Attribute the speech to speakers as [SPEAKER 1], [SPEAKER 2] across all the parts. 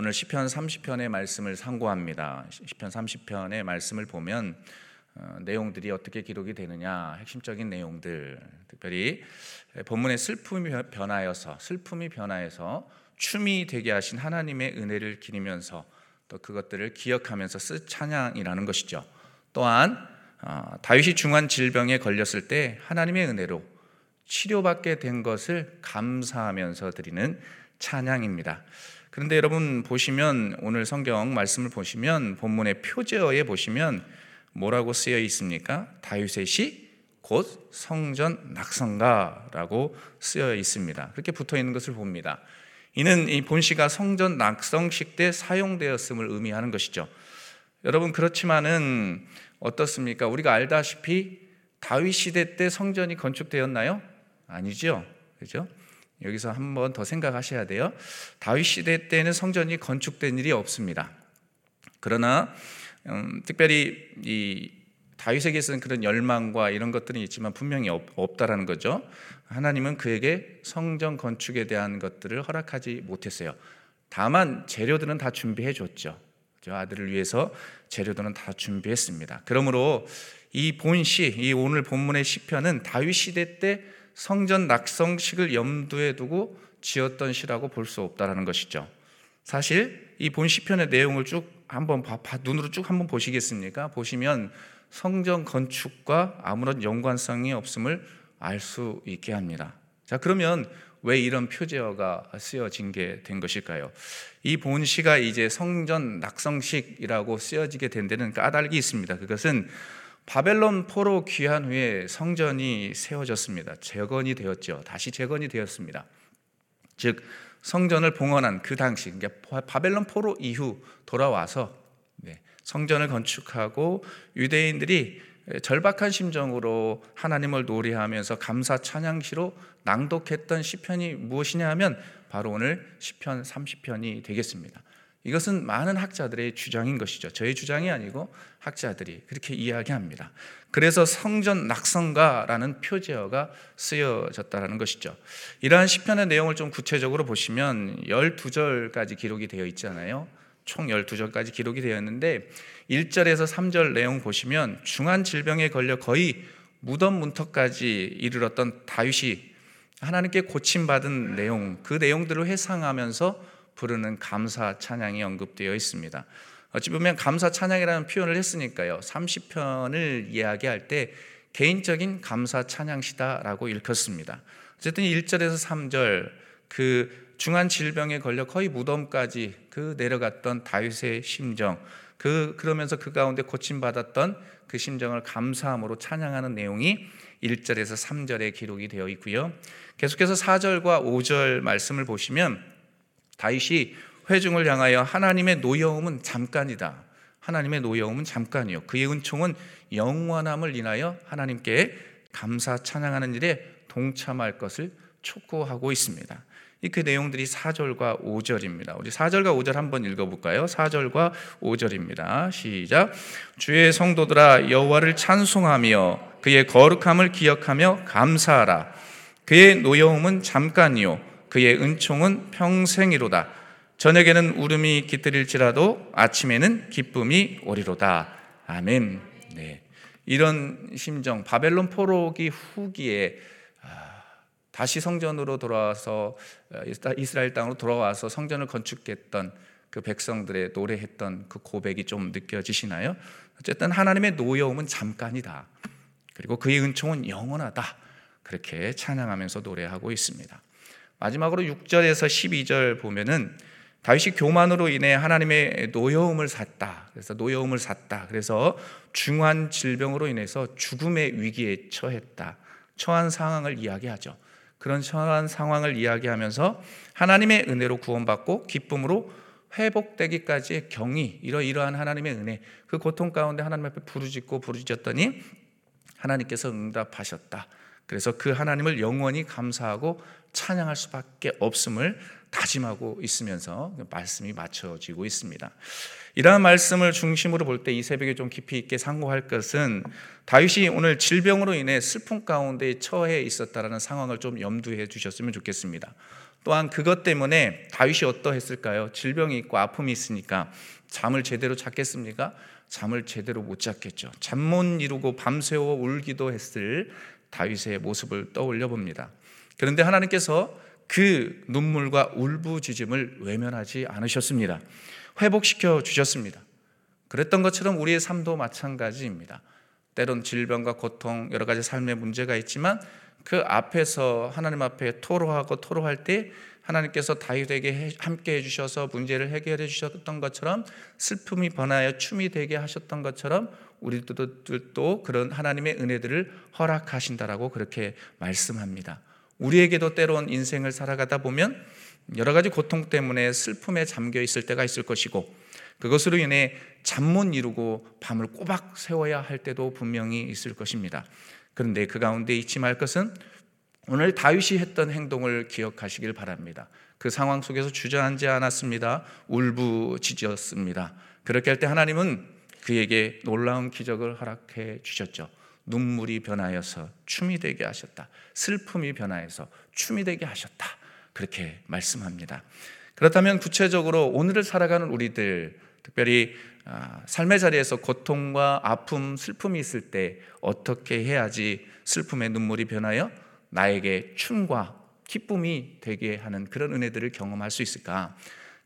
[SPEAKER 1] 오늘 시편 30편의 말씀을 상고합니다. 시편 30편의 말씀을 보면 어, 내용들이 어떻게 기록이 되느냐 핵심적인 내용들 특별히 본문의 슬픔이 변하여서 슬픔이 변하여서 춤이 되게 하신 하나님의 은혜를 기리면서 또 그것들을 기억하면서 쓰 찬양이라는 것이죠. 또한 어, 다윗이 중한 질병에 걸렸을 때 하나님의 은혜로 치료받게 된 것을 감사하면서 드리는 찬양입니다. 그런데 여러분 보시면 오늘 성경 말씀을 보시면 본문의 표제어에 보시면 뭐라고 쓰여 있습니까? 다윗의 시곧 성전 낙성가라고 쓰여 있습니다. 그렇게 붙어 있는 것을 봅니다. 이는 이 본시가 성전 낙성식 때 사용되었음을 의미하는 것이죠. 여러분 그렇지만은 어떻습니까? 우리가 알다시피 다윗 시대 때 성전이 건축되었나요? 아니죠. 그죠? 여기서 한 번 더 생각하셔야 돼요. 다윗 시대 때는 성전이 건축된 일이 없습니다. 그러나 음, 특별히 이 다윗에게서는 그런 열망과 이런 것들이 있지만 분명히 없, 다라는 거죠. 하나님은 그에게 성전 건축에 대한 것들을 허락하지 못했어요. 다만 재료들은 다 준비해 줬죠. 아들을 위해서 재료들은 다 준비했습니다. 그러므로 이 본시, 이 오늘 본문의 시편은 다윗 시대 때 성전 낙성식을 염두에 두고 지었던 시라고 볼 수 없다라는 것이죠. 사실 이 본 시편의 내용을 쭉 한번 봐, 눈으로 쭉 한번 보시겠습니까? 보시면 성전 건축과 아무런 연관성이 없음을 알 수 있게 합니다. 자, 그러면 왜 이런 표제어가 쓰여진 게 된 것일까요? 이 본시가 이제 성전 낙성식이라고 쓰여지게 된 데는 까닭이 있습니다. 그것은 바벨론 포로 귀한 후에 성전이 세워졌습니다. 재건이 되었죠. 다시 재건이 되었습니다. 즉 성전을 봉헌한 그 당시, 그러니까 바벨론 포로 이후 돌아와서 네, 성전을 건축하고 유대인들이 절박한 심정으로 하나님을 노래하면서 감사 찬양시로 낭독했던 시편이 무엇이냐 하면 바로 오늘 시편 30편이 되겠습니다. 이것은 많은 학자들의 주장인 것이죠. 저의 주장이 아니고 학자들이 그렇게 이야기합니다. 그래서 성전 낙성가라는 표제어가 쓰여졌다는 것이죠. 이러한 시편의 내용을 좀 구체적으로 보시면 12절까지 기록이 되어 있잖아요. 총 12절까지 기록이 되어 있는데 1절에서 3절 내용 보시면 중한 질병에 걸려 거의 무덤 문턱까지 이르렀던 다윗이 하나님께 고침받은 내용, 그 내용들을 회상하면서 부르는 감사 찬양이 언급되어 있습니다. 어찌 보면 감사 찬양이라는 표현을 했으니까요. 30편을 이야기할 때 개인적인 감사 찬양시다라고 읽혔습니다. 어쨌든 1절에서 3절 그 중한 질병에 걸려 거의 무덤까지 그 내려갔던 다윗의 심정 그 그러면서 그 가운데 고침 받았던 그 심정을 감사함으로 찬양하는 내용이 1절에서 3절에 기록이 되어 있고요. 계속해서 4절과 5절 말씀을 보시면 다윗이 회중을 향하여 하나님의 노여움은 잠깐이다. 하나님의 노여움은 잠깐이요. 그의 은총은 영원함을 인하여 하나님께 감사 찬양하는 일에 동참할 것을 촉구하고 있습니다. 그 내용들이 4절과 5절입니다. 우리 4절과 5절 한번 읽어볼까요? 4절과 5절입니다. 시작. 주의 성도들아 여호와를 찬송하며 그의 거룩함을 기억하며 감사하라. 그의 노여움은 잠깐이요 그의 은총은 평생이로다. 저녁에는 울음이 깃들일지라도 아침에는 기쁨이 오리로다. 아멘. 네. 이런 심정, 바벨론 포로기 후기에 아, 다시 성전으로 돌아와서 어, 이스라엘 땅으로 돌아와서 성전을 건축했던 그 백성들의 노래했던 그 고백이 좀 느껴지시나요? 어쨌든 하나님의 노여움은 잠깐이다. 그리고 그의 은총은 영원하다. 그렇게 찬양하면서 노래하고 있습니다. 마지막으로 6절에서 12절 보면은 다윗이 교만으로 인해 하나님의 노여움을 샀다. 그래서 노여움을 샀다. 그래서 중한 질병으로 인해서 죽음의 위기에 처했다. 처한 상황을 이야기하죠. 그런 처한 상황을 이야기하면서 하나님의 은혜로 구원받고 기쁨으로 회복되기까지의 경이 이러이러한 하나님의 은혜 그 고통 가운데 하나님 앞에 부르짖고 부르짖었더니 하나님께서 응답하셨다. 그래서 그 하나님을 영원히 감사하고 찬양할 수밖에 없음을 다짐하고 있으면서 말씀이 맞춰지고 있습니다. 이러한 말씀을 중심으로 볼 때 이 새벽에 좀 깊이 있게 상고할 것은 다윗이 오늘 질병으로 인해 슬픔 가운데 처해 있었다라는 상황을 좀 염두해 주셨으면 좋겠습니다. 또한 그것 때문에 다윗이 어떠했을까요? 질병이 있고 아픔이 있으니까 잠을 제대로 잤겠습니까? 잠을 제대로 못 잤겠죠. 잠 못 이루고 밤새워 울기도 했을 다윗의 모습을 떠올려 봅니다. 그런데 하나님께서 그 눈물과 울부짖음을 외면하지 않으셨습니다. 회복시켜 주셨습니다. 그랬던 것처럼 우리의 삶도 마찬가지입니다. 때론 질병과 고통, 여러 가지 삶의 문제가 있지만 그 앞에서 하나님 앞에 토로하고 토로할 때 하나님께서 다윗에게 함께 해주셔서 문제를 해결해 주셨던 것처럼 슬픔이 번하여 춤이 되게 하셨던 것처럼 우리들도 그런 하나님의 은혜들을 허락하신다라고 그렇게 말씀합니다. 우리에게도 때론 인생을 살아가다 보면 여러 가지 고통 때문에 슬픔에 잠겨 있을 때가 있을 것이고 그것으로 인해 잠 못 이루고 밤을 꼬박 세워야 할 때도 분명히 있을 것입니다. 그런데 그 가운데 잊지 말 것은 오늘 다윗이 했던 행동을 기억하시길 바랍니다. 그 상황 속에서 주저앉지 않았습니다. 울부짖었습니다. 그렇게 할 때 하나님은 그에게 놀라운 기적을 허락해 주셨죠. 눈물이 변하여서 춤이 되게 하셨다. 슬픔이 변하여서 춤이 되게 하셨다. 그렇게 말씀합니다. 그렇다면 구체적으로 오늘을 살아가는 우리들, 특별히 아, 삶의 자리에서 고통과 아픔, 슬픔이 있을 때 어떻게 해야지 슬픔의 눈물이 변하여 나에게 춤과 기쁨이 되게 하는 그런 은혜들을 경험할 수 있을까?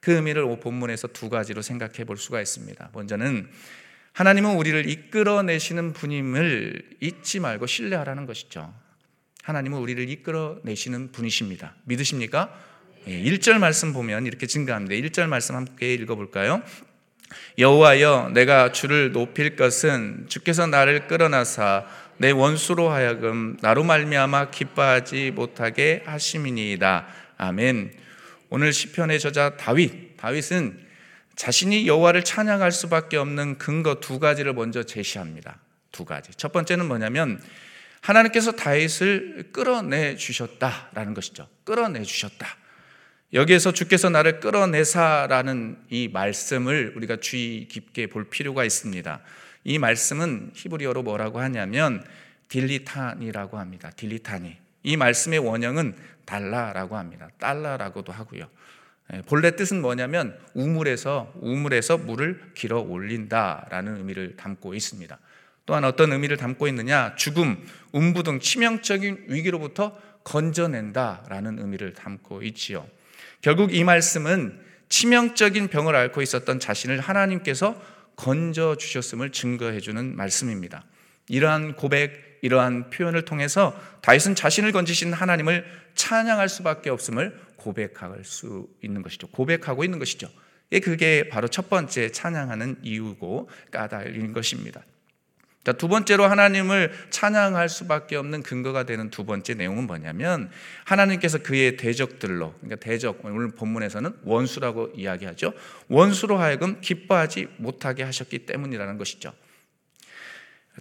[SPEAKER 1] 그 의미를 본문에서 두 가지로 생각해 볼 수가 있습니다. 먼저는 하나님은 우리를 이끌어내시는 분임을 잊지 말고 신뢰하라는 것이죠. 하나님은 우리를 이끌어내시는 분이십니다. 믿으십니까? 1절 예, 말씀 보면 이렇게 증가합니다. 1절 말씀 함께 읽어볼까요? 여호와여 내가 주를 높일 것은 주께서 나를 끌어나사 내 원수로 하여금 나로 말미암아 기뻐하지 못하게 하심이니이다. 아멘. 오늘 시편의 저자 다윗 다윗은 자신이 여호와를 찬양할 수밖에 없는 근거 두 가지를 먼저 제시합니다. 두 가지. 첫 번째는 뭐냐면 하나님께서 다윗을 끌어내 주셨다라는 것이죠. 끌어내 주셨다. 여기에서 주께서 나를 끌어내사라는 이 말씀을 우리가 주의 깊게 볼 필요가 있습니다. 이 말씀은 히브리어로 뭐라고 하냐면 딜리탄이라고 합니다. 딜리탄이. 이 말씀의 원형은 달라라고 합니다. 달라라고도 하고요. 예, 본래 뜻은 뭐냐면 우물에서 우물에서 물을 길어 올린다라는 의미를 담고 있습니다. 또한 어떤 의미를 담고 있느냐? 죽음, 음부 등 치명적인 위기로부터 건져낸다라는 의미를 담고 있지요. 결국 이 말씀은 치명적인 병을 앓고 있었던 자신을 하나님께서 건져 주셨음을 증거해 주는 말씀입니다. 이러한 고백, 이러한 표현을 통해서 다윗은 자신을 건지신 하나님을 찬양할 수밖에 없음을 고백할 수 있는 것이죠. 고백하고 있는 것이죠. 그게 바로 첫 번째 찬양하는 이유고 까닭인 것입니다. 자, 두 번째로 하나님을 찬양할 수밖에 없는 근거가 되는 두 번째 내용은 뭐냐면 하나님께서 그의 대적들로 그러니까 대적 오늘 본문에서는 원수라고 이야기하죠. 원수로 하여금 기뻐하지 못하게 하셨기 때문이라는 것이죠.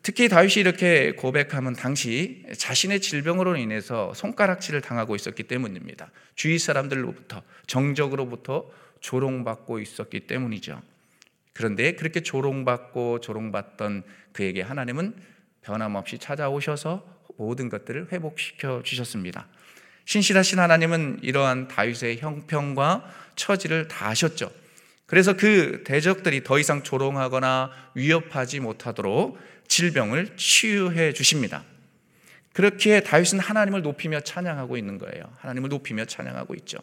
[SPEAKER 1] 특히 다윗이 이렇게 고백하면 당시 자신의 질병으로 인해서 손가락질을 당하고 있었기 때문입니다. 주위 사람들로부터 정적으로부터 조롱받고 있었기 때문이죠. 그런데 그렇게 조롱받고 조롱받던 그에게 하나님은 변함없이 찾아오셔서 모든 것들을 회복시켜 주셨습니다. 신실하신 하나님은 이러한 다윗의 형편과 처지를 다 아셨죠. 그래서 그 대적들이 더 이상 조롱하거나 위협하지 못하도록 질병을 치유해 주십니다. 그렇기에 다윗은 하나님을 높이며 찬양하고 있는 거예요. 하나님을 높이며 찬양하고 있죠.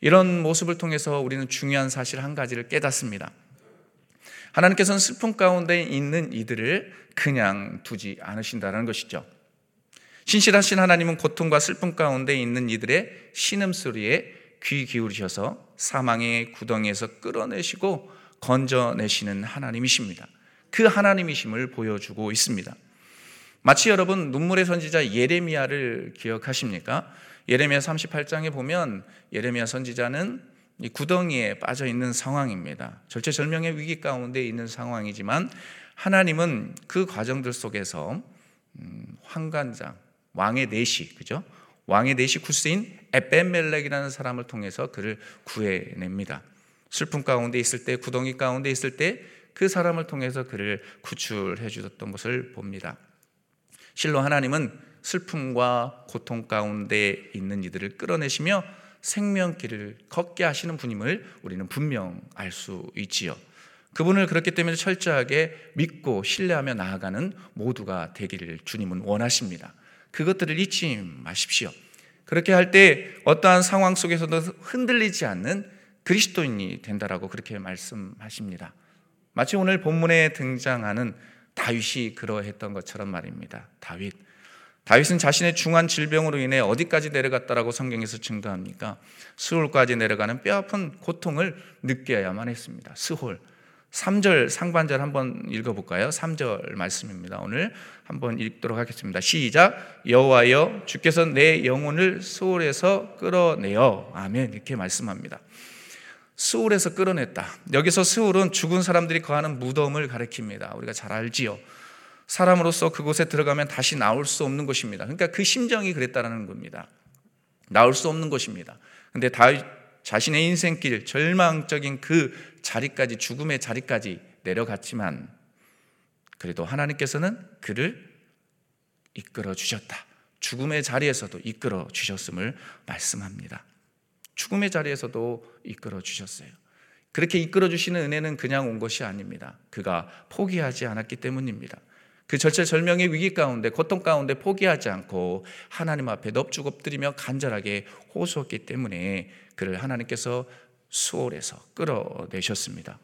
[SPEAKER 1] 이런 모습을 통해서 우리는 중요한 사실 한 가지를 깨닫습니다. 하나님께서는 슬픔 가운데 있는 이들을 그냥 두지 않으신다는 것이죠. 신실하신 하나님은 고통과 슬픔 가운데 있는 이들의 신음소리에 귀 기울이셔서 사망의 구덩이에서 끌어내시고 건져내시는 하나님이십니다. 그 하나님이심을 보여주고 있습니다. 마치 여러분 눈물의 선지자 예레미야를 기억하십니까? 예레미야 38장에 보면 예레미야 선지자는 구덩이에 빠져 있는 상황입니다. 절체절명의 위기 가운데 있는 상황이지만 하나님은 그 과정들 속에서 음, 환관장 왕의 내시 그죠? 왕의 내시 구스인 에벤멜렉이라는 사람을 통해서 그를 구해냅니다. 슬픔 가운데 있을 때 구덩이 가운데 있을 때 그 사람을 통해서 그를 구출해 주셨던 것을 봅니다. 실로 하나님은 슬픔과 고통 가운데 있는 이들을 끌어내시며 생명길을 걷게 하시는 분임을 우리는 분명 알 수 있지요. 그분을 그렇기 때문에 철저하게 믿고 신뢰하며 나아가는 모두가 되기를 주님은 원하십니다. 그것들을 잊지 마십시오. 그렇게 할 때 어떠한 상황 속에서도 흔들리지 않는 그리스도인이 된다라고 그렇게 말씀하십니다. 마치 오늘 본문에 등장하는 다윗이 그러했던 것처럼 말입니다. 다윗. 다윗은 자신의 중한 질병으로 인해 어디까지 내려갔다라고 성경에서 증거합니까? 스홀까지 내려가는 뼈아픈 고통을 느껴야만 했습니다. 스홀. 3절 상반절 한번 읽어 볼까요? 3절 말씀입니다. 오늘 한번 읽도록 하겠습니다. 시작. 여호와여 주께서 내 영혼을 스홀에서 끌어내어 아멘 이렇게 말씀합니다. 스홀에서 끌어냈다. 여기서 스홀은 죽은 사람들이 거하는 무덤을 가리킵니다. 우리가 잘 알지요. 사람으로서 그곳에 들어가면 다시 나올 수 없는 것입니다. 그러니까 그 심정이 그랬다라는 겁니다. 나올 수 없는 것입니다. 근데 다윗 자신의 인생길 절망적인 그 자리까지 죽음의 자리까지 내려갔지만 그래도 하나님께서는 그를 이끌어 주셨다. 죽음의 자리에서도 이끌어 주셨음을 말씀합니다. 죽음의 자리에서도 이끌어 주셨어요. 그렇게 이끌어 주시는 은혜는 그냥 온 것이 아닙니다. 그가 포기하지 않았기 때문입니다. 그 절체절명의 위기 가운데 고통 가운데 포기하지 않고 하나님 앞에 넙죽 엎드리며 간절하게 호소했기 때문에 그를 하나님께서 수월해서 끌어내셨습니다.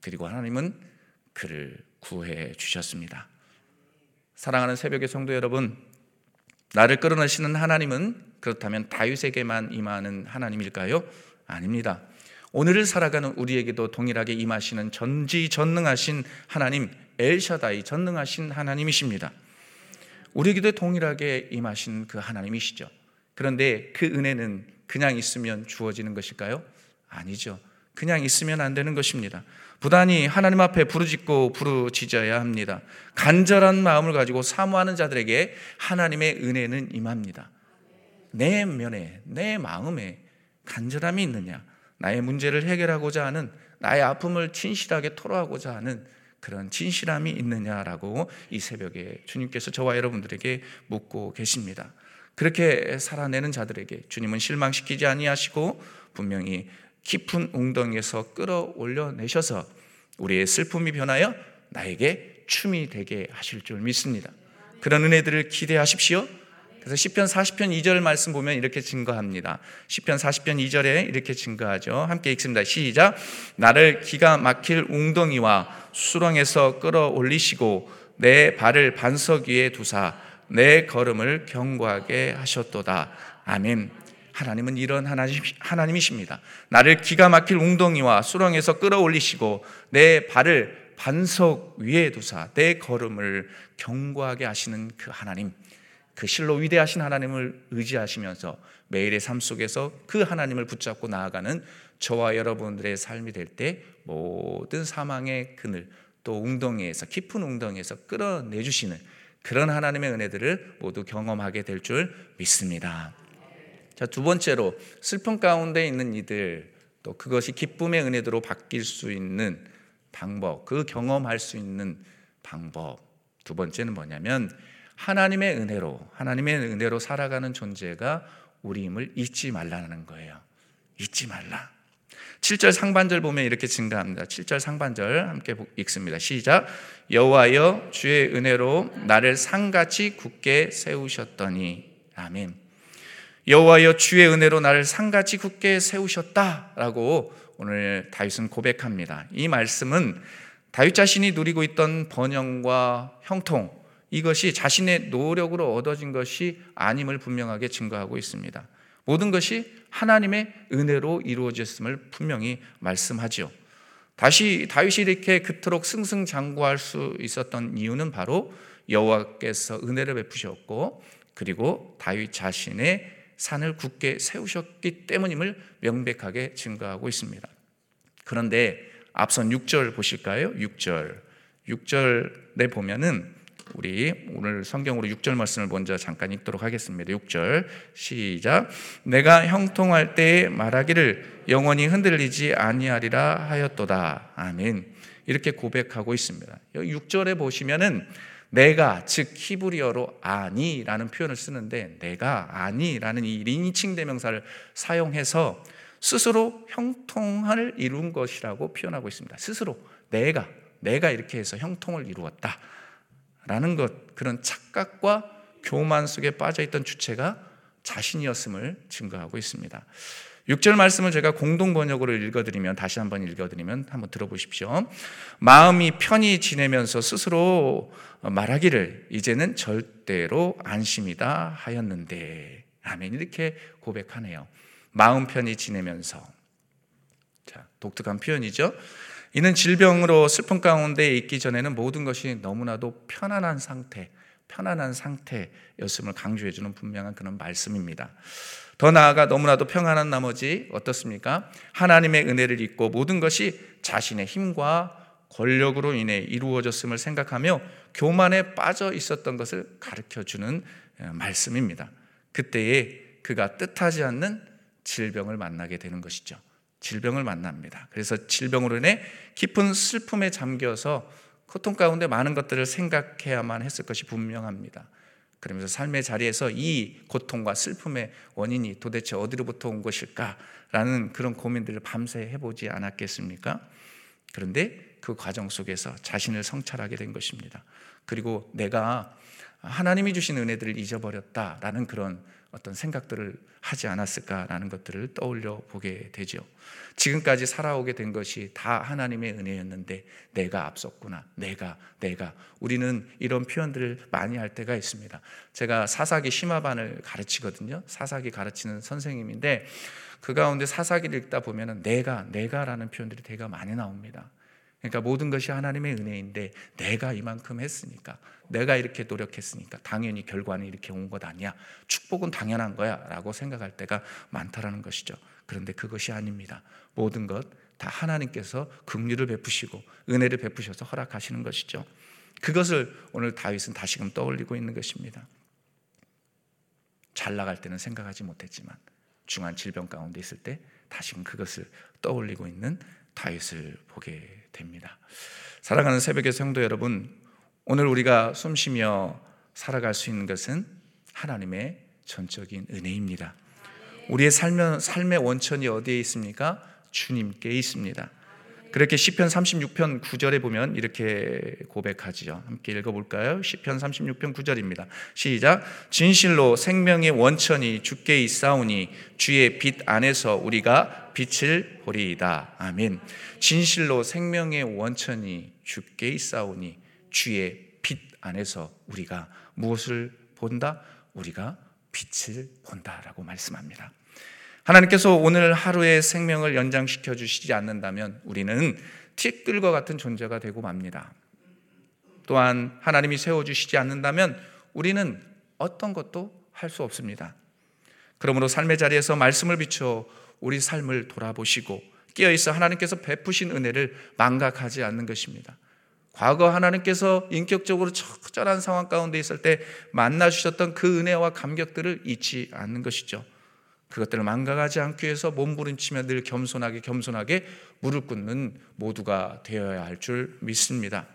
[SPEAKER 1] 그리고 하나님은 그를 구해 주셨습니다. 사랑하는 새벽의 성도 여러분, 나를 끌어내시는 하나님은 그렇다면 다윗에게만 임하는 하나님일까요? 아닙니다. 오늘을 살아가는 우리에게도 동일하게 임하시는 전지전능하신 하나님 엘샤다이 전능하신 하나님이십니다. 우리에게도 동일하게 임하신 그 하나님이시죠. 그런데 그 은혜는 그냥 있으면 주어지는 것일까요? 아니죠. 그냥 있으면 안 되는 것입니다. 부단히 하나님 앞에 부르짖고 부르짖어야 합니다. 간절한 마음을 가지고 사모하는 자들에게 하나님의 은혜는 임합니다. 내 면에, 내 마음에 간절함이 있느냐? 나의 문제를 해결하고자 하는, 나의 아픔을 진실하게 토로하고자 하는 그런 진실함이 있느냐라고 이 새벽에 주님께서 저와 여러분들에게 묻고 계십니다. 그렇게 살아내는 자들에게 주님은 실망시키지 아니하시고 분명히 깊은 웅덩이에서 끌어올려 내셔서 우리의 슬픔이 변하여 나에게 춤이 되게 하실 줄 믿습니다. 그런 은혜들을 기대하십시오. 그래서 시편 40편 2절 말씀 보면 이렇게 증거합니다. 시편 40편 2절에 이렇게 증거하죠. 함께 읽습니다. 시작. 나를 기가 막힐 웅덩이와 수렁에서 끌어올리시고 내 발을 반석 위에 두사 내 걸음을 견고하게 하셨도다. 아멘. 하나님은 이런 하나님, 이십니다 나를 기가 막힐 웅덩이와 수렁에서 끌어올리시고 내 발을 반석 위에 두사 내 걸음을 견고하게 하시는 그 하나님. 그 실로 위대하신 하나님을 의지하시면서 매일의 삶 속에서 그 하나님을 붙잡고 나아가는 저와 여러분들의 삶이 될 때 모든 사망의 그늘 또 웅덩이에서 깊은 웅덩이에서 끌어내 주시는 그런 하나님의 은혜들을 모두 경험하게 될 줄 믿습니다. 자, 두 번째로 슬픔 가운데 있는 이들 또 그것이 기쁨의 은혜로 바뀔 수 있는 방법, 그 경험할 수 있는 방법. 두 번째는 뭐냐면 하나님의 은혜로 하나님의 은혜로 살아가는 존재가 우리임을 잊지 말라는 거예요. 잊지 말라. 7절 상반절 보면 이렇게 증가합니다. 7절 상반절 함께 읽습니다. 시작. 여호와여 주의 은혜로 나를 상같이 굳게 세우셨더니 아멘. 여호와여 주의 은혜로 나를 상같이 굳게 세우셨다라고 오늘 다윗은 고백합니다. 이 말씀은 다윗 자신이 누리고 있던 번영과 형통 이것이 자신의 노력으로 얻어진 것이 아님을 분명하게 증거하고 있습니다. 모든 것이 하나님의 은혜로 이루어졌음을 분명히 말씀하죠. 다시 다윗이 이렇게 그토록 승승장구할 수 있었던 이유는 바로 여호와께서 은혜를 베푸셨고 그리고 다윗 자신의 산을 굳게 세우셨기 때문임을 명백하게 증거하고 있습니다. 그런데 앞선 6절 보실까요? 6절. 6절에 보면은 우리 오늘 성경으로 6절 말씀을 먼저 잠깐 읽도록 하겠습니다. 6절 시작. 내가 형통할 때 말하기를 영원히 흔들리지 아니하리라 하였도다. 아멘. 이렇게 고백하고 있습니다. 6절에 보시면은 내가 즉 히브리어로 아니라는 표현을 쓰는데 내가 아니라는 이 린칭 대명사를 사용해서 스스로 형통을 이룬 것이라고 표현하고 있습니다. 스스로 내가 내가 이렇게 해서 형통을 이루었다 라는 것 그런 착각과 교만 속에 빠져 있던 주체가 자신이었음을 증거하고 있습니다. 6절 말씀을 제가 공동 번역으로 읽어드리면 다시 한번 읽어드리면 한번 들어보십시오. 마음이 편히 지내면서 스스로 말하기를 이제는 절대로 안심이다 하였는데 아멘 이렇게 고백하네요. 마음 편히 지내면서 자 독특한 표현이죠. 이는 질병으로 슬픔 가운데 있기 전에는 모든 것이 너무나도 편안한 상태, 편안한 상태였음을 강조해주는 분명한 그런 말씀입니다. 더 나아가 너무나도 평안한 나머지 어떻습니까? 하나님의 은혜를 잊고 모든 것이 자신의 힘과 권력으로 인해 이루어졌음을 생각하며 교만에 빠져 있었던 것을 가르쳐 주는 어, 말씀입니다. 그때에 그가 뜻하지 않는 질병을 만나게 되는 것이죠. 질병을 만납니다. 그래서 질병으로 인해 깊은 슬픔에 잠겨서 고통 가운데 많은 것들을 생각해야만 했을 것이 분명합니다. 그러면서 삶의 자리에서 이 고통과 슬픔의 원인이 도대체 어디로부터 온 것일까라는 그런 고민들을 밤새 해보지 않았겠습니까? 그런데 그 과정 속에서 자신을 성찰하게 된 것입니다. 그리고 내가 하나님이 주신 은혜들을 잊어버렸다라는 그런 어떤 생각들을 하지 않았을까라는 것들을 떠올려 보게 되죠. 지금까지 살아오게 된 것이 다 하나님의 은혜였는데 내가 앞섰구나. 내가 내가 우리는 이런 표현들을 많이 할 때가 있습니다. 제가 사사기 심화반을 가르치거든요. 사사기 가르치는 선생님인데 그 가운데 사사기를 읽다 보면은 내가 내가라는 표현들이 되게 많이 나옵니다. 그러니까 모든 것이 하나님의 은혜인데 내가 이만큼 했으니까 내가 이렇게 노력했으니까 당연히 결과는 이렇게 온 것 아니야. 축복은 당연한 거야라고 생각할 때가 많다라는 것이죠. 그런데 그것이 아닙니다. 모든 것 다 하나님께서 긍휼을 베푸시고 은혜를 베푸셔서 허락하시는 것이죠. 그것을 오늘 다윗은 다시금 떠올리고 있는 것입니다. 잘 나갈 때는 생각하지 못했지만 중한 질병 가운데 있을 때 다시금 그것을 떠올리고 있는 다윗을 보게 됩니다. 사랑하는 새벽의 성도 여러분, 오늘 우리가 숨쉬며 살아갈 수 있는 것은 하나님의 전적인 은혜입니다. 우리의 삶의, 삶의 원천이 어디에 있습니까? 주님께 있습니다. 그렇게 시편 36편 9절에 보면 이렇게 고백하지요. 함께 읽어 볼까요? 시편 36편 9절입니다. 시작. 진실로 생명의 원천이 주께 있사오니 주의 빛 안에서 우리가 빛을 보리이다. 아멘. 진실로 생명의 원천이 주께 있사오니 주의 빛 안에서 우리가 무엇을 본다? 우리가 빛을 본다라고 말씀합니다. 하나님께서 오늘 하루의 생명을 연장시켜 주시지 않는다면 우리는 티끌과 같은 존재가 되고 맙니다. 또한 하나님이 세워 주시지 않는다면 우리는 어떤 것도 할 수 없습니다. 그러므로 삶의 자리에서 말씀을 비춰 우리 삶을 돌아보시고 끼어 있어 하나님께서 베푸신 은혜를 망각하지 않는 것입니다. 과거 하나님께서 인격적으로 처절한 상황 가운데 있을 때 만나 주셨던 그 은혜와 감격들을 잊지 않는 것이죠. 그것들을 망각하지 않기 위해서 몸부림치며 늘 겸손하게 겸손하게 무릎 꿇는 모두가 되어야 할 줄 믿습니다.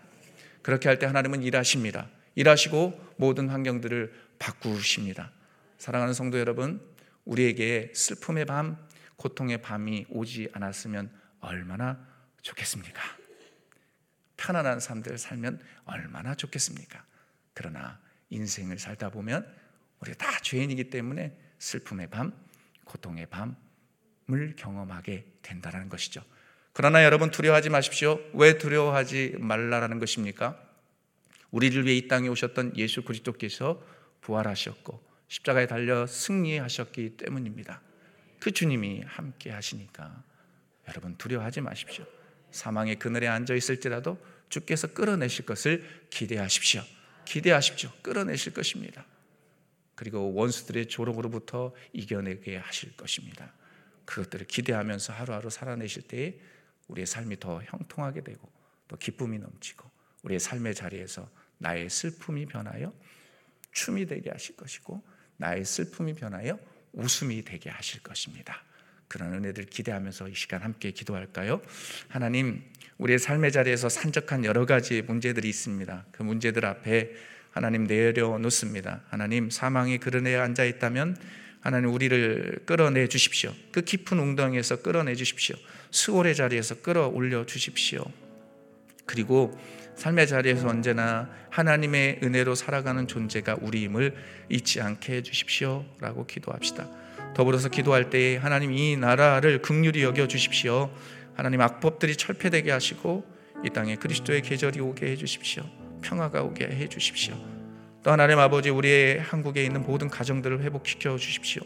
[SPEAKER 1] 그렇게 할 때 하나님은 일하십니다. 일하시고 모든 환경들을 바꾸십니다. 사랑하는 성도 여러분, 우리에게 슬픔의 밤, 고통의 밤이 오지 않았으면 얼마나 좋겠습니까? 편안한 삶들 살면 얼마나 좋겠습니까? 그러나 인생을 살다 보면 우리가 다 죄인이기 때문에 슬픔의 밤, 고통의 밤을 경험하게 된다는 것이죠. 그러나 여러분 두려워하지 마십시오. 왜 두려워하지 말라라는 것입니까? 우리를 위해 이 땅에 오셨던 예수 그리스도께서 부활하셨고 십자가에 달려 승리하셨기 때문입니다. 그 주님이 함께 하시니까 여러분 두려워하지 마십시오. 사망의 그늘에 앉아 있을지라도 주께서 끌어내실 것을 기대하십시오. 기대하십시오. 끌어내실 것입니다. 그리고 원수들의 조롱으로부터 이겨내게 하실 것입니다. 그것들을 기대하면서 하루하루 살아내실 때에 우리의 삶이 더 형통하게 되고 또 기쁨이 넘치고 우리의 삶의 자리에서 나의 슬픔이 변하여 춤이 되게 하실 것이고 나의 슬픔이 변하여 웃음이 되게 하실 것입니다. 그런 은혜들 기대하면서 이 시간 함께 기도할까요? 하나님, 우리의 삶의 자리에서 산적한 여러 가지 문제들이 있습니다. 그 문제들 앞에 하나님 내려 놓습니다. 하나님 사망의 그른에 앉아 있다면 하나님 우리를 끌어내 주십시오. 그 깊은 웅덩이에서 끌어내 주십시오. 수월의 자리에서 끌어올려 주십시오. 그리고 삶의 자리에서 언제나 하나님의 은혜로 살아가는 존재가 우리임을 잊지 않게 해 주십시오 라고 기도합시다. 더불어서 기도할 때에 하나님 이 나라를 극률히 여겨 주십시오. 하나님 악법들이 철폐되게 하시고 이 땅에 그리스도의 계절이 오게 해 주십시오. 평화가 오게 해 주십시오. 또 하나님 아버지 우리의 한국에 있는 모든 가정들을 회복시켜 주십시오.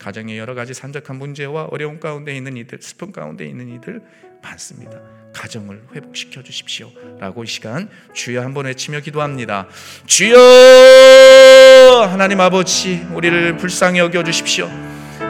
[SPEAKER 1] 가정의 여러 가지 산적한 문제와 어려움 가운데 있는 이들, 슬픔 가운데 있는 이들 많습니다. 가정을 회복시켜 주십시오 라고 이 시간 주여 한번 외치며 기도합니다. 주여 하나님 아버지 우리를 불쌍히 여겨 주십시오.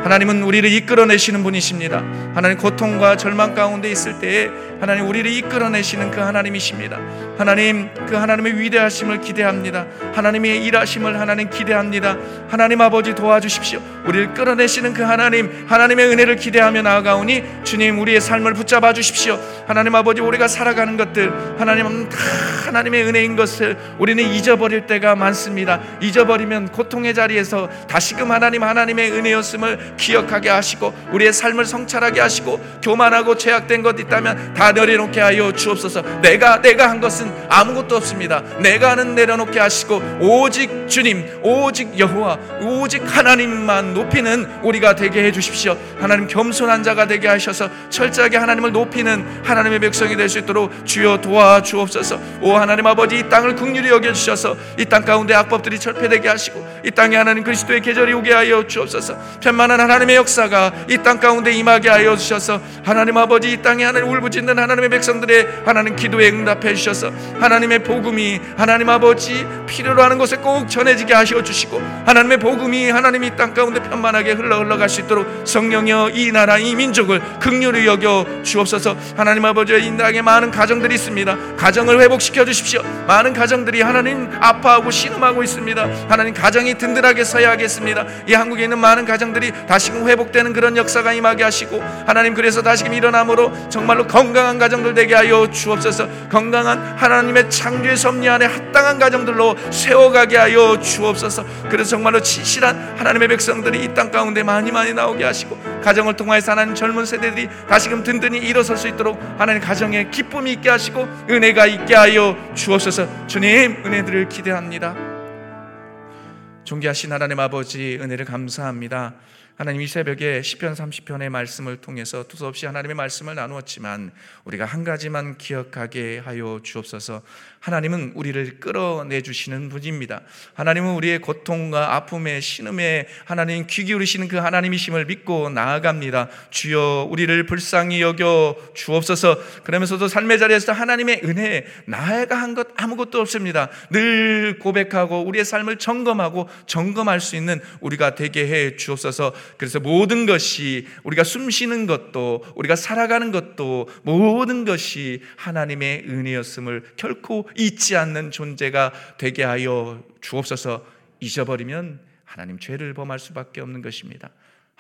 [SPEAKER 1] 하나님은 우리를 이끌어내시는 분이십니다. 하나님 고통과 절망 가운데 있을 때에 하나님 우리를 이끌어내시는 그 하나님이십니다. 하나님 그 하나님의 위대하심을 기대합니다. 하나님의 일하심을 하나님 기대합니다. 하나님 아버지 도와주십시오. 우리를 끌어내시는 그 하나님 하나님의 은혜를 기대하며 나아가오니 주님 우리의 삶을 붙잡아 주십시오. 하나님 아버지 우리가 살아가는 것들 하나님은 다 하나님의 은혜인 것을 우리는 잊어버릴 때가 많습니다. 잊어버리면 고통의 자리에서 다시금 하나님 하나님의 은혜였음을 기억하게 하시고 우리의 삶을 성찰하게 하시고 교만하고 죄악된 것 있다면 다 내려놓게 하여 주옵소서. 내가 내가 한 것은 아무것도 없습니다. 내가는 내려놓게 하시고 오직 주님, 오직 여호와, 오직 하나님만 높이는 우리가 되게 해 주십시오. 하나님 겸손한 자가 되게 하셔서 철저하게 하나님을 높이는 하나님의 백성이 될 수 있도록 주여 도와 주옵소서. 오 하나님 아버지 이 땅을 긍휼히 여겨 주셔서 이 땅 가운데 악법들이 철폐되게 하시고 이 땅에 하나님 그리스도의 계절이 오게 하여 주옵소서. 편만한 하나님의 역사가 이 땅 가운데 임하게 하여 주셔서 하나님 아버지 이 땅에 하나님 울부짖는 하나님의 백성들의 하나님 기도에 응답해 주셔서 하나님의 복음이 하나님 아버지 필요로 하는 곳에 꼭 전해지게 하시어 주시고 하나님의 복음이 하나님 이 땅 가운데 편만하게 흘러 흘러갈 수 있도록 성령여 이 나라 이 민족을 극률히 여겨 주옵소서. 하나님 아버지 이 땅에 많은 가정들이 있습니다. 가정을 회복시켜 주십시오. 많은 가정들이 하나님 아파하고 신음하고 있습니다. 하나님 가정이 든든하게 서야 하겠습니다. 이 한국에 있는 많은 가정들이 다시금 회복되는 그런 역사가 임하게 하시고 하나님 그래서 다시금 일어남으로 정말로 건강한 가정들 되게 하여 주옵소서. 건강한 하나님의 창조의 섭리 안에 합당한 가정들로 세워가게 하여 주옵소서. 그래서 정말로 진실한 하나님의 백성들이 이 땅 가운데 많이 많이 나오게 하시고 가정을 통하여서 하나님 젊은 세대들이 다시금 든든히 일어설 수 있도록 하나님 가정에 기쁨이 있게 하시고 은혜가 있게 하여 주옵소서. 주님 은혜들을 기대합니다. 존귀하신 하나님 아버지 은혜를 감사합니다 하나님 이 새벽에 시편 30편의 말씀을 통해서 두서없이 하나님의 말씀을 나누었지만 우리가 한 가지만 기억하게 하여 주옵소서. 하나님은 우리를 끌어내 주시는 분입니다. 하나님은 우리의 고통과 아픔에 신음에 하나님 귀 기울이시는 그 하나님이심을 믿고 나아갑니다. 주여 우리를 불쌍히 여겨 주옵소서. 그러면서도 삶의 자리에서 하나님의 은혜 나가 한 것 아무것도 없습니다. 늘 고백하고 우리의 삶을 점검하고 점검할 수 있는 우리가 되게 해 주옵소서. 그래서 모든 것이 우리가 숨 쉬는 것도 우리가 살아가는 것도 모든 것이 하나님의 은혜였음을 결코 잊지 않는 존재가 되게 하여 주옵소서 잊어버리면 하나님 죄를 범할 수밖에 없는 것입니다.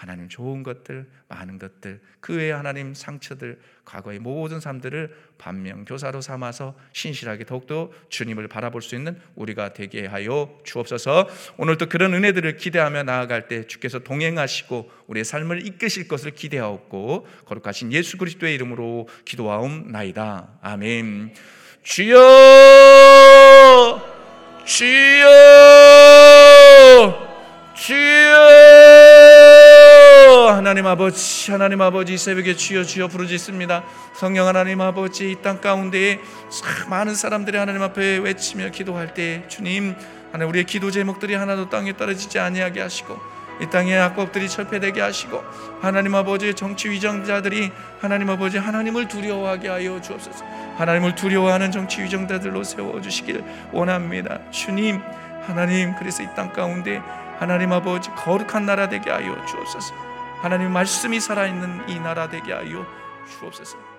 [SPEAKER 1] 하나님 좋은 것들, 많은 것들, 그 외에 하나님 상처들, 과거의 모든 삶들을 반면 교사로 삼아서 신실하게 더욱더 주님을 바라볼 수 있는 우리가 되게 하여 주옵소서. 오늘도 그런 은혜들을 기대하며 나아갈 때 주께서 동행하시고 우리의 삶을 이끄실 것을 기대하옵고 거룩하신 예수 그리스도의 이름으로 기도하옵나이다. 아멘. 주여, 주여, 주여. 하나님 아버지, 하나님 아버지 새벽에 주여 주여 부르짖습니다. 성령 하나님 아버지 이 땅 가운데에 많은 사람들이 하나님 앞에 외치며 기도할 때 주님 하나님 우리의 기도 제목들이 하나도 땅에 떨어지지 아니하게 하시고 이 땅의 악법들이 철폐되게 하시고 하나님 아버지의 정치 위정자들이 하나님 아버지 하나님을 두려워하게 하여 주옵소서. 하나님을 두려워하는 정치 위정자들로 세워 주시길 원합니다. 주님, 하나님 그래서 이 땅 가운데 하나님 아버지 거룩한 나라 되게 하여 주옵소서. 하나님 말씀이 살아있는 이 나라 되게 하여 주옵소서.